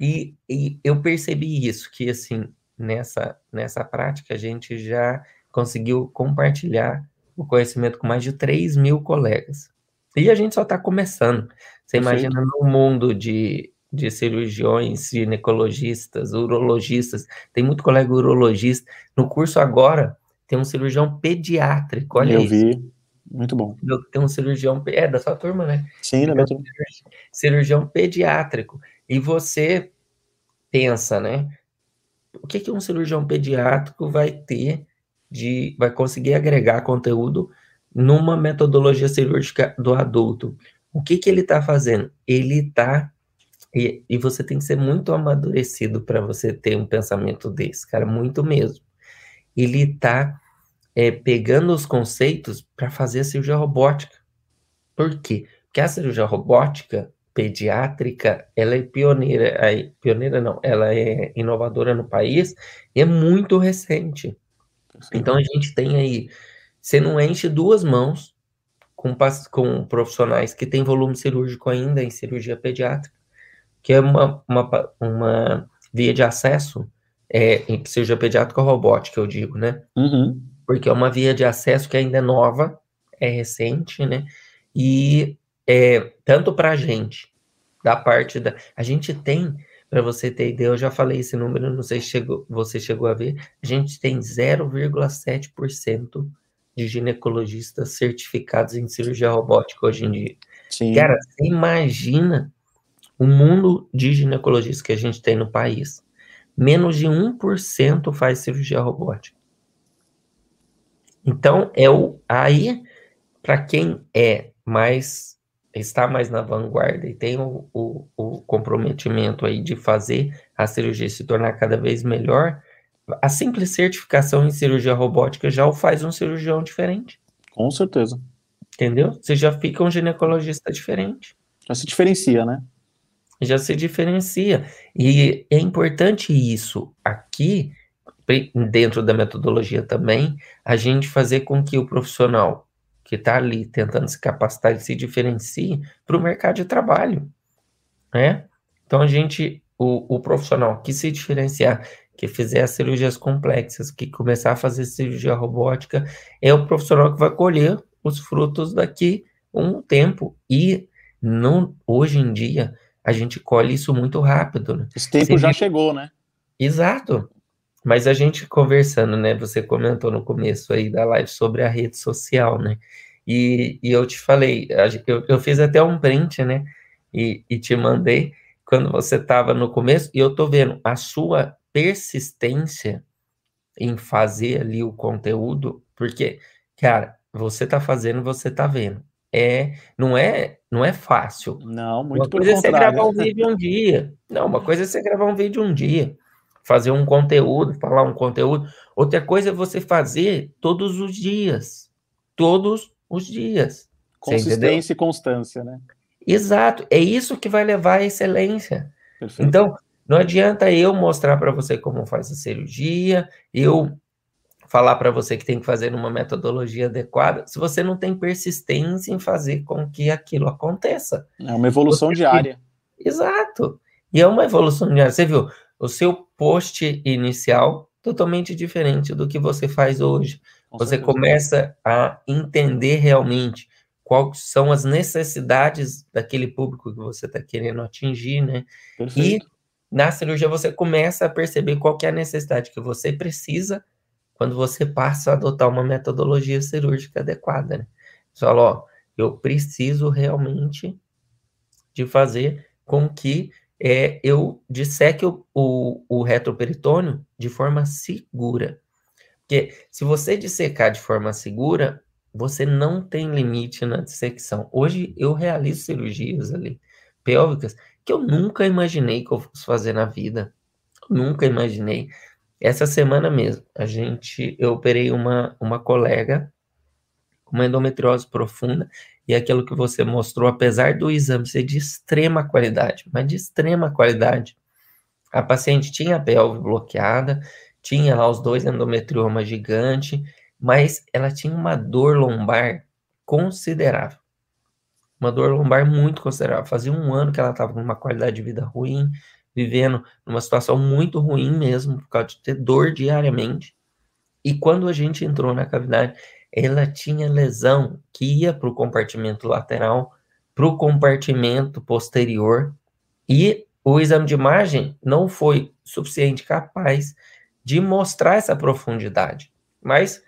E, e eu percebi isso, que assim, nessa, nessa prática a gente já conseguiu compartilhar o conhecimento com mais de 3 mil colegas. E a gente só está começando. Você imagina no mundo de, de cirurgiões, ginecologistas, urologistas, tem muito colega urologista. No curso agora, tem um cirurgião pediátrico, olha Eu isso. vi, muito bom. Tem um cirurgião, é da sua turma, né? Sim, da minha turma. Cirurgião pediátrico. E você pensa, né? O que, que um cirurgião pediátrico vai ter de vai conseguir agregar conteúdo numa metodologia cirúrgica do adulto. O que, que ele está fazendo? Ele está. E, e, você tem que ser muito amadurecido para você ter um pensamento desse, cara, muito mesmo. Ele está é, pegando os conceitos para fazer a cirurgia robótica. Por quê? Porque a cirurgia robótica pediátrica, ela é pioneira, pioneira não, ela é inovadora no país e é muito recente. Então a gente tem aí, você não enche duas mãos com, com profissionais que têm volume cirúrgico ainda em cirurgia pediátrica, que é uma, uma, uma via de acesso é, em cirurgia pediátrica robótica, eu digo, né? Uhum. Porque é uma via de acesso que ainda é nova, é recente, né? E é, tanto para a gente, da parte da. A gente tem, para você ter ideia, eu já falei esse número, não sei se chegou, você chegou a ver, a gente tem 0,7% de ginecologistas certificados em cirurgia robótica hoje em dia. Sim. Cara, você imagina o mundo de ginecologistas que a gente tem no país. Menos de 1% faz cirurgia robótica. Então, é o aí, para quem é mais está mais na vanguarda e tem o, o, o, comprometimento aí de fazer a cirurgia se tornar cada vez melhor, a simples certificação em cirurgia robótica já o faz um cirurgião diferente. Com certeza. Entendeu? Você já fica um ginecologista diferente. Já se diferencia, né? Já se diferencia. E é importante isso aqui, dentro da metodologia também, a gente fazer com que o profissional que está ali tentando se capacitar e se diferencie para o mercado de trabalho, né? Então a gente, o, o profissional que se diferenciar, que fizer as cirurgias complexas, que começar a fazer cirurgia robótica, é o profissional que vai colher os frutos daqui um tempo. E não, hoje em dia a gente colhe isso muito rápido. Né? Esse tempo Você já chegou, né? Exato. Mas a gente conversando, né? Você comentou no começo aí da live sobre a rede social, né? E, e eu te falei, eu, eu fiz até um print, né? E, e te mandei quando você estava no começo, e eu tô vendo a sua persistência em fazer ali o conteúdo, porque, cara, você tá fazendo, você tá vendo. É, não é, não é fácil. Não, muito uma coisa é você gravar um vídeo um dia. Não, uma coisa é você gravar um vídeo um dia fazer um conteúdo, falar um conteúdo. Outra coisa é você fazer todos os dias. Todos os dias. Consistência e constância, né? Exato. É isso que vai levar à excelência. Perfeito. Então, não adianta eu mostrar para você como faz a cirurgia, eu falar para você que tem que fazer uma metodologia adequada, se você não tem persistência em fazer com que aquilo aconteça. É uma evolução você... diária. Exato. E é uma evolução diária. Você viu, o seu post inicial totalmente diferente do que você faz hoje. Com você certeza. começa a entender realmente quais são as necessidades daquele público que você está querendo atingir, né? Perfeito. E na cirurgia você começa a perceber qual é a necessidade que você precisa quando você passa a adotar uma metodologia cirúrgica adequada, né? Você fala, ó, eu preciso realmente de fazer com que é, eu disseque o, o, o retroperitônio de forma segura. Porque se você dissecar de forma segura, você não tem limite na dissecção. Hoje eu realizo cirurgias ali pélvicas que eu nunca imaginei que eu fosse fazer na vida. nunca imaginei. Essa semana mesmo, a gente, eu operei uma, uma colega com uma endometriose profunda e aquilo que você mostrou, apesar do exame ser de extrema qualidade, mas de extrema qualidade, a paciente tinha a pelve bloqueada, tinha lá os dois endometriomas gigantes, mas ela tinha uma dor lombar considerável. Uma dor lombar muito considerável. Fazia um ano que ela estava com uma qualidade de vida ruim, vivendo numa situação muito ruim mesmo, por causa de ter dor diariamente. E quando a gente entrou na cavidade, ela tinha lesão que ia para o compartimento lateral, para o compartimento posterior, e o exame de imagem não foi suficiente capaz de mostrar essa profundidade. Mas,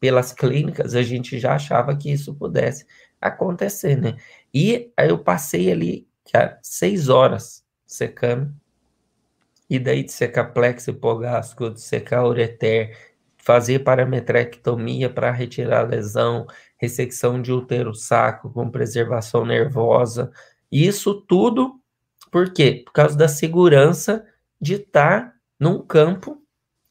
pelas clínicas, a gente já achava que isso pudesse acontecer, né? E aí eu passei ali seis horas secando, e daí de secar plexo hipogástrico, de secar ureter, fazer parametrectomia para retirar a lesão, ressecção de útero-saco com preservação nervosa. Isso tudo, por quê? Por causa da segurança de estar tá num campo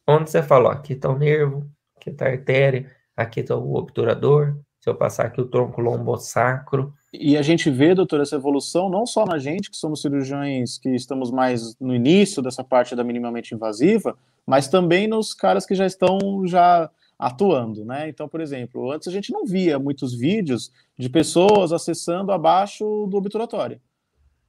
onde você fala, ó, aqui está o nervo, aqui está a artéria, aqui está o obturador, se eu passar aqui o tronco lombosacro. E a gente vê, doutor, essa evolução não só na gente, que somos cirurgiões que estamos mais no início dessa parte da minimamente invasiva, mas também nos caras que já estão já atuando, né? Então, por exemplo, antes a gente não via muitos vídeos de pessoas acessando abaixo do obturatório,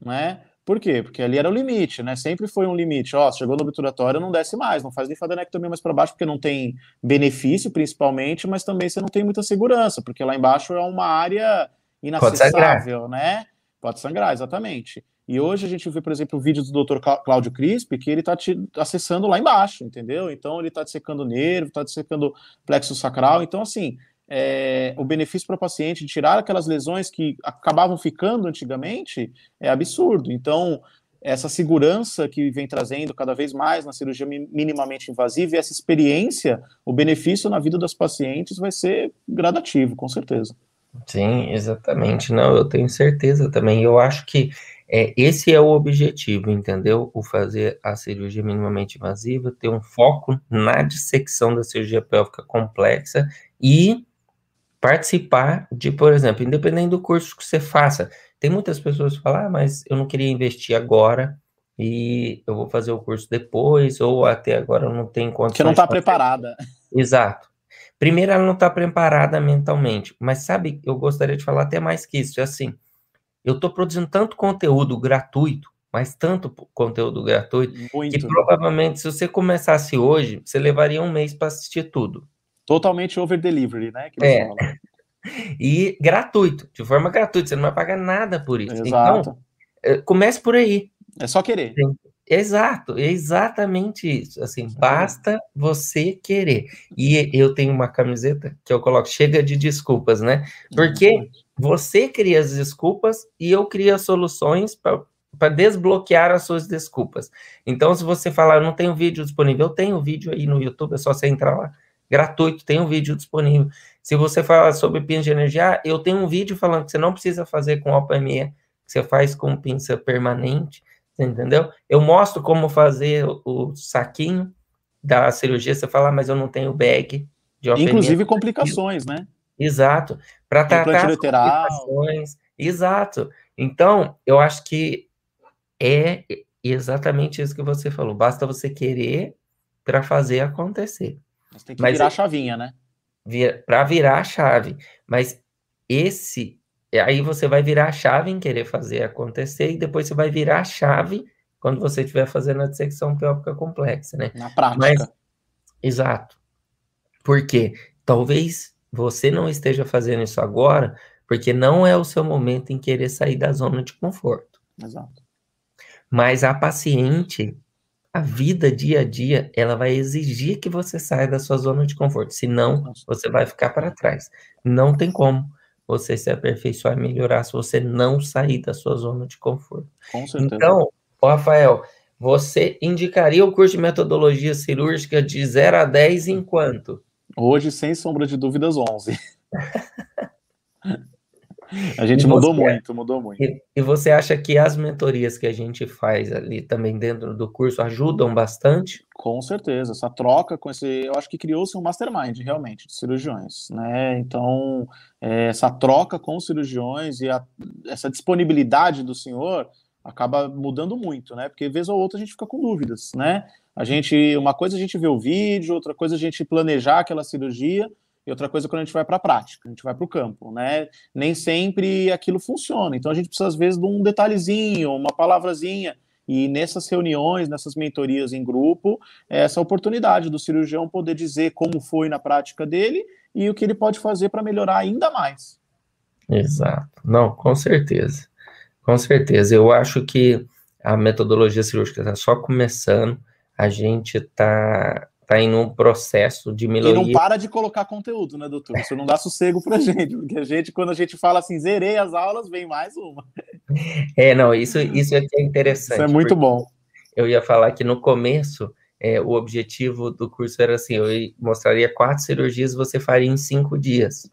né? Por quê? Porque ali era o limite, né? Sempre foi um limite. Ó, chegou no obturatório, não desce mais, não faz linfadenectomia mais para baixo, porque não tem benefício, principalmente, mas também você não tem muita segurança, porque lá embaixo é uma área inacessível, né? Pode sangrar, exatamente. E hoje a gente vê, por exemplo, o vídeo do Dr. Cláudio Crispi, que ele está te acessando lá embaixo, entendeu? Então ele está dissecando nervo, está dissecando plexo sacral. Então, assim, é, o benefício para o paciente de tirar aquelas lesões que acabavam ficando antigamente é absurdo. Então, essa segurança que vem trazendo cada vez mais na cirurgia minimamente invasiva e essa experiência, o benefício na vida das pacientes vai ser gradativo, com certeza. Sim, exatamente. Não, eu tenho certeza também. Eu acho que é, esse é o objetivo, entendeu? O fazer a cirurgia minimamente invasiva, ter um foco na dissecção da cirurgia pélvica complexa e participar de, por exemplo, independente do curso que você faça, tem muitas pessoas que falam, ah, mas eu não queria investir agora e eu vou fazer o curso depois, ou até agora eu não tenho condições. Que não está preparada. Exato. Primeiro, ela não está preparada mentalmente, mas sabe, eu gostaria de falar até mais que isso, é assim, eu estou produzindo tanto conteúdo gratuito, mas tanto conteúdo gratuito, Muito. que provavelmente se você começasse hoje, você levaria um mês para assistir tudo. Totalmente over delivery, né? é. [laughs] E gratuito, de forma gratuita, você não vai pagar nada por isso. Exato. Então, comece por aí. É só querer. Exato, é exatamente isso. Assim, basta você querer. E eu tenho uma camiseta que eu coloco chega de desculpas, né? Porque você cria as desculpas e eu crio as soluções para desbloquear as suas desculpas. Então, se você falar, não tenho vídeo disponível, eu tenho vídeo aí no YouTube, é só você entrar lá gratuito, tem um vídeo disponível. Se você falar sobre pinça de energia, eu tenho um vídeo falando que você não precisa fazer com OPME, que você faz com pinça permanente, entendeu? Eu mostro como fazer o saquinho da cirurgia, você fala, ah, mas eu não tenho bag de OPME. Inclusive complicações, né? Exato. Para tratar as complicações. Exato. Então, eu acho que é exatamente isso que você falou. Basta você querer para fazer acontecer. Mas tem que Mas virar a chavinha, né? Vira, para virar a chave. Mas esse. Aí você vai virar a chave em querer fazer acontecer, e depois você vai virar a chave quando você estiver fazendo a dissecção pélvica complexa, né? Na prática. Mas, exato. Por quê? Talvez você não esteja fazendo isso agora, porque não é o seu momento em querer sair da zona de conforto. Exato. Mas a paciente, a vida dia a dia, ela vai exigir que você saia da sua zona de conforto, senão você vai ficar para trás. Não tem como você se aperfeiçoar e melhorar se você não sair da sua zona de conforto. Com certeza. Então, Rafael, você indicaria o curso de metodologia cirúrgica de 0 a 10 em quanto? Hoje, sem sombra de dúvidas, 11. [laughs] A gente mudou muito, mudou muito. E, e, você acha que as mentorias que a gente faz ali também dentro do curso ajudam bastante? Com certeza, essa troca com esse, eu acho que criou-se um mastermind realmente de cirurgiões, né? Então, é, essa troca com os cirurgiões e a, essa disponibilidade do senhor acaba mudando muito, né? Porque vez ou outra a gente fica com dúvidas, né? A gente, uma coisa é a gente vê o vídeo, outra coisa é a gente planejar aquela cirurgia, e outra coisa é quando a gente vai para a prática, a gente vai para o campo, né? Nem sempre aquilo funciona. Então a gente precisa, às vezes, de um detalhezinho, uma palavrazinha. E nessas reuniões, nessas mentorias em grupo, é essa oportunidade do cirurgião poder dizer como foi na prática dele e o que ele pode fazer para melhorar ainda mais. Exato. Não, com certeza. Com certeza. Eu acho que a metodologia cirúrgica está só começando. A gente está tá em um processo de melhoria. E não para de colocar conteúdo, né, doutor? Isso não dá sossego pra [laughs] gente, porque a gente, quando a gente fala assim, zerei as aulas, vem mais uma. É, não, isso, isso é, é interessante. Isso é muito bom. Eu ia falar que no começo, é, o objetivo do curso era assim, eu mostraria quatro cirurgias, você faria em cinco dias.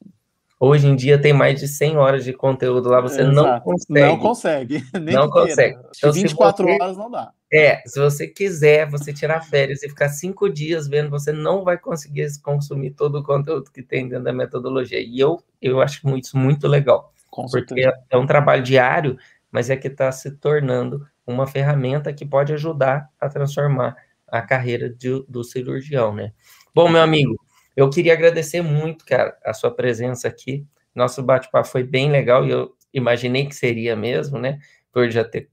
Hoje em dia tem mais de 100 horas de conteúdo lá, você Exato. não consegue. Não consegue. [laughs] Nem não consegue. Então, 24 você... horas não dá. É, se você quiser, você tirar férias e ficar cinco dias vendo, você não vai conseguir consumir todo o conteúdo que tem dentro da metodologia. E eu, eu acho isso muito legal. Com porque é, é um trabalho diário, mas é que está se tornando uma ferramenta que pode ajudar a transformar a carreira de, do cirurgião, né? Bom, meu amigo, eu queria agradecer muito, cara, a sua presença aqui. Nosso bate-papo foi bem legal e eu imaginei que seria mesmo, né? Por já ter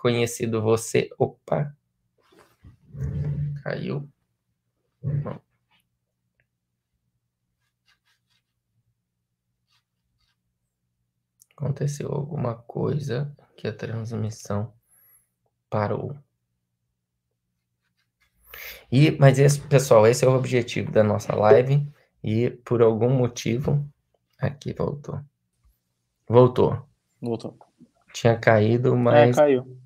conhecido você. Opa! Caiu. Não. Aconteceu alguma coisa que a transmissão parou. E, mas esse, pessoal, esse é o objetivo da nossa live. E por algum motivo. Aqui voltou. Voltou. Voltou. Tinha caído, é, mas. É, caiu.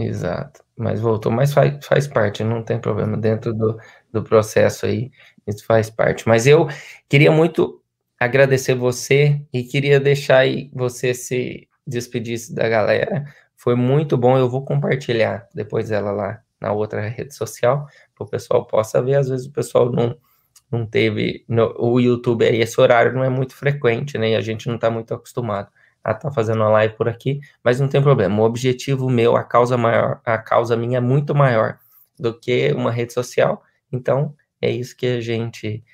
Exato. Mas voltou, mas faz, faz parte, não tem problema. Dentro do, do processo aí, isso faz parte. Mas eu queria muito agradecer você e queria deixar aí você se despedisse da galera. Foi muito bom. Eu vou compartilhar depois ela lá na outra rede social, para o pessoal possa ver. Às vezes o pessoal não, não teve. No, o YouTube aí, esse horário não é muito frequente, né? E a gente não está muito acostumado a estar tá fazendo uma live por aqui, mas não tem problema. O objetivo meu, a causa maior, a causa minha é muito maior do que uma rede social. Então, é isso que a gente.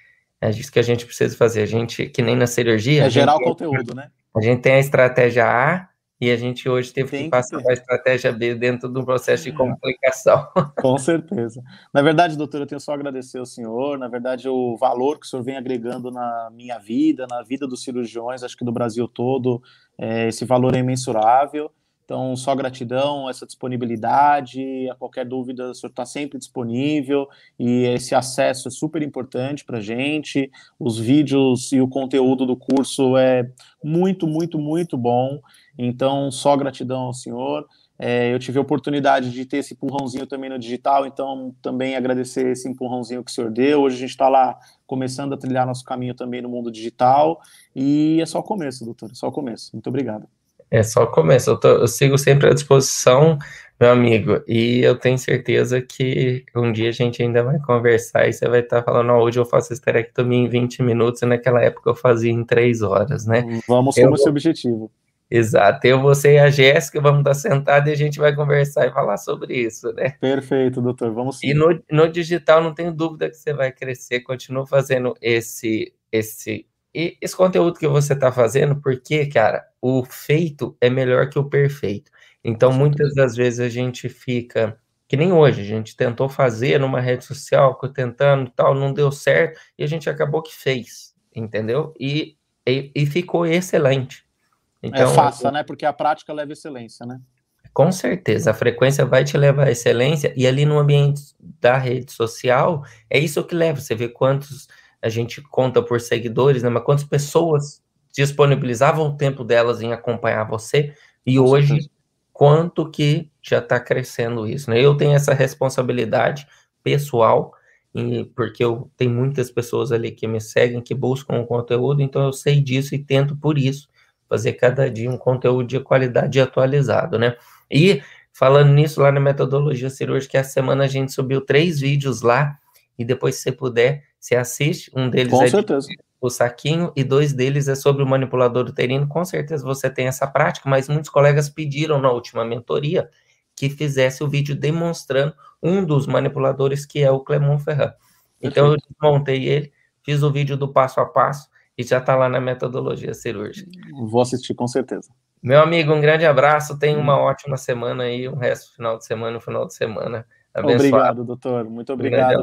É isso que a gente precisa fazer. A gente, que nem na cirurgia. É gerar o conteúdo, né? A gente tem a estratégia A, e a gente hoje teve Tem que passar que... a estratégia B dentro do processo de comunicação. [laughs] Com certeza. Na verdade, doutor, eu tenho só a agradecer ao senhor. Na verdade, o valor que o senhor vem agregando na minha vida, na vida dos cirurgiões, acho que do Brasil todo, é, esse valor é imensurável. Então, só gratidão, essa disponibilidade, a qualquer dúvida, o senhor está sempre disponível e esse acesso é super importante para a gente. Os vídeos e o conteúdo do curso é muito, muito, muito bom. Então, só gratidão ao senhor. É, eu tive a oportunidade de ter esse empurrãozinho também no digital, então também agradecer esse empurrãozinho que o senhor deu. Hoje a gente está lá começando a trilhar nosso caminho também no mundo digital e é só o começo, doutor, é só o começo. Muito obrigado. É só o começo. Eu, tô, eu sigo sempre à disposição, meu amigo, e eu tenho certeza que um dia a gente ainda vai conversar e você vai estar falando, oh, hoje eu faço esterectomia em 20 minutos e naquela época eu fazia em 3 horas, né? Vamos como eu, esse objetivo. Exato. Eu, você e a Jéssica vamos estar sentados e a gente vai conversar e falar sobre isso, né? Perfeito, doutor. Vamos sim. E no, no digital não tenho dúvida que você vai crescer, continua fazendo esse, esse, esse conteúdo que você está fazendo, porque, cara, o feito é melhor que o perfeito. Então, muitas das vezes a gente fica que nem hoje, a gente tentou fazer numa rede social, tentando tal, não deu certo, e a gente acabou que fez, entendeu? E, e, e ficou excelente. Então, é fácil, né? Porque a prática leva excelência, né? Com certeza, a frequência vai te levar à excelência, e ali no ambiente da rede social, é isso que leva. Você vê quantos a gente conta por seguidores, né? Mas quantas pessoas disponibilizavam o tempo delas em acompanhar você, e Com hoje, certeza. quanto que já está crescendo isso, né? Eu tenho essa responsabilidade pessoal, porque eu tenho muitas pessoas ali que me seguem, que buscam o conteúdo, então eu sei disso e tento por isso fazer cada dia um conteúdo de qualidade atualizado, né? E falando nisso, lá na metodologia cirúrgica, essa semana a gente subiu três vídeos lá, e depois, se você puder, você assiste. Um deles Com é certeza. o saquinho, e dois deles é sobre o manipulador uterino. Com certeza você tem essa prática, mas muitos colegas pediram na última mentoria que fizesse o vídeo demonstrando um dos manipuladores, que é o Clemon Ferran. Então, eu desmontei ele, fiz o vídeo do passo a passo, e já está lá na metodologia cirúrgica. Vou assistir com certeza. Meu amigo, um grande abraço, tenha uma ótima semana aí, um resto final de semana, um final de semana. Abençoado. Obrigado, doutor. Muito obrigado.